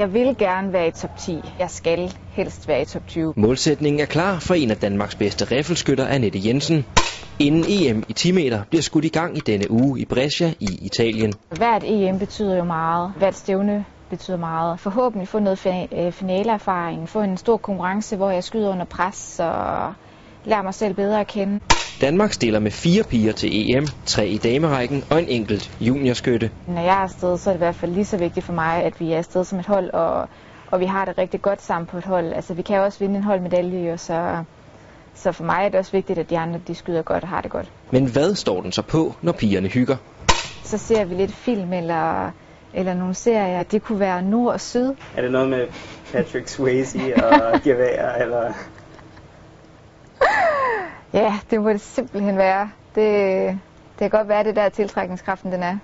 Jeg vil gerne være i top 10. Jeg skal helst være i top 20. Målsætningen er klar for en af Danmarks bedste riffelskytter, Annette Jensen. Inden EM i 10 meter bliver skudt i gang i denne uge i Brescia i Italien. Hvert EM betyder jo meget. Hvert stævne betyder meget. Forhåbentlig få noget øh, finaleerfaring. Få en stor konkurrence, hvor jeg skyder under pres og lærer mig selv bedre at kende. Danmark stiller med fire piger til EM, tre i damerækken og en enkelt juniorskytte. Når jeg er afsted, så er det i hvert fald lige så vigtigt for mig, at vi er afsted som et hold, og, og vi har det rigtig godt sammen på et hold. Altså, vi kan jo også vinde en holdmedalje, og så, så for mig er det også vigtigt, at de andre de skyder godt og har det godt. Men hvad står den så på, når pigerne hygger? Så ser vi lidt film eller, eller nogle serier. Det kunne være nord og syd. Er det noget med Patrick Swayze og gevær, eller... Ja, det må det simpelthen være. Det, det kan godt være, det der tiltrækningskraften den er.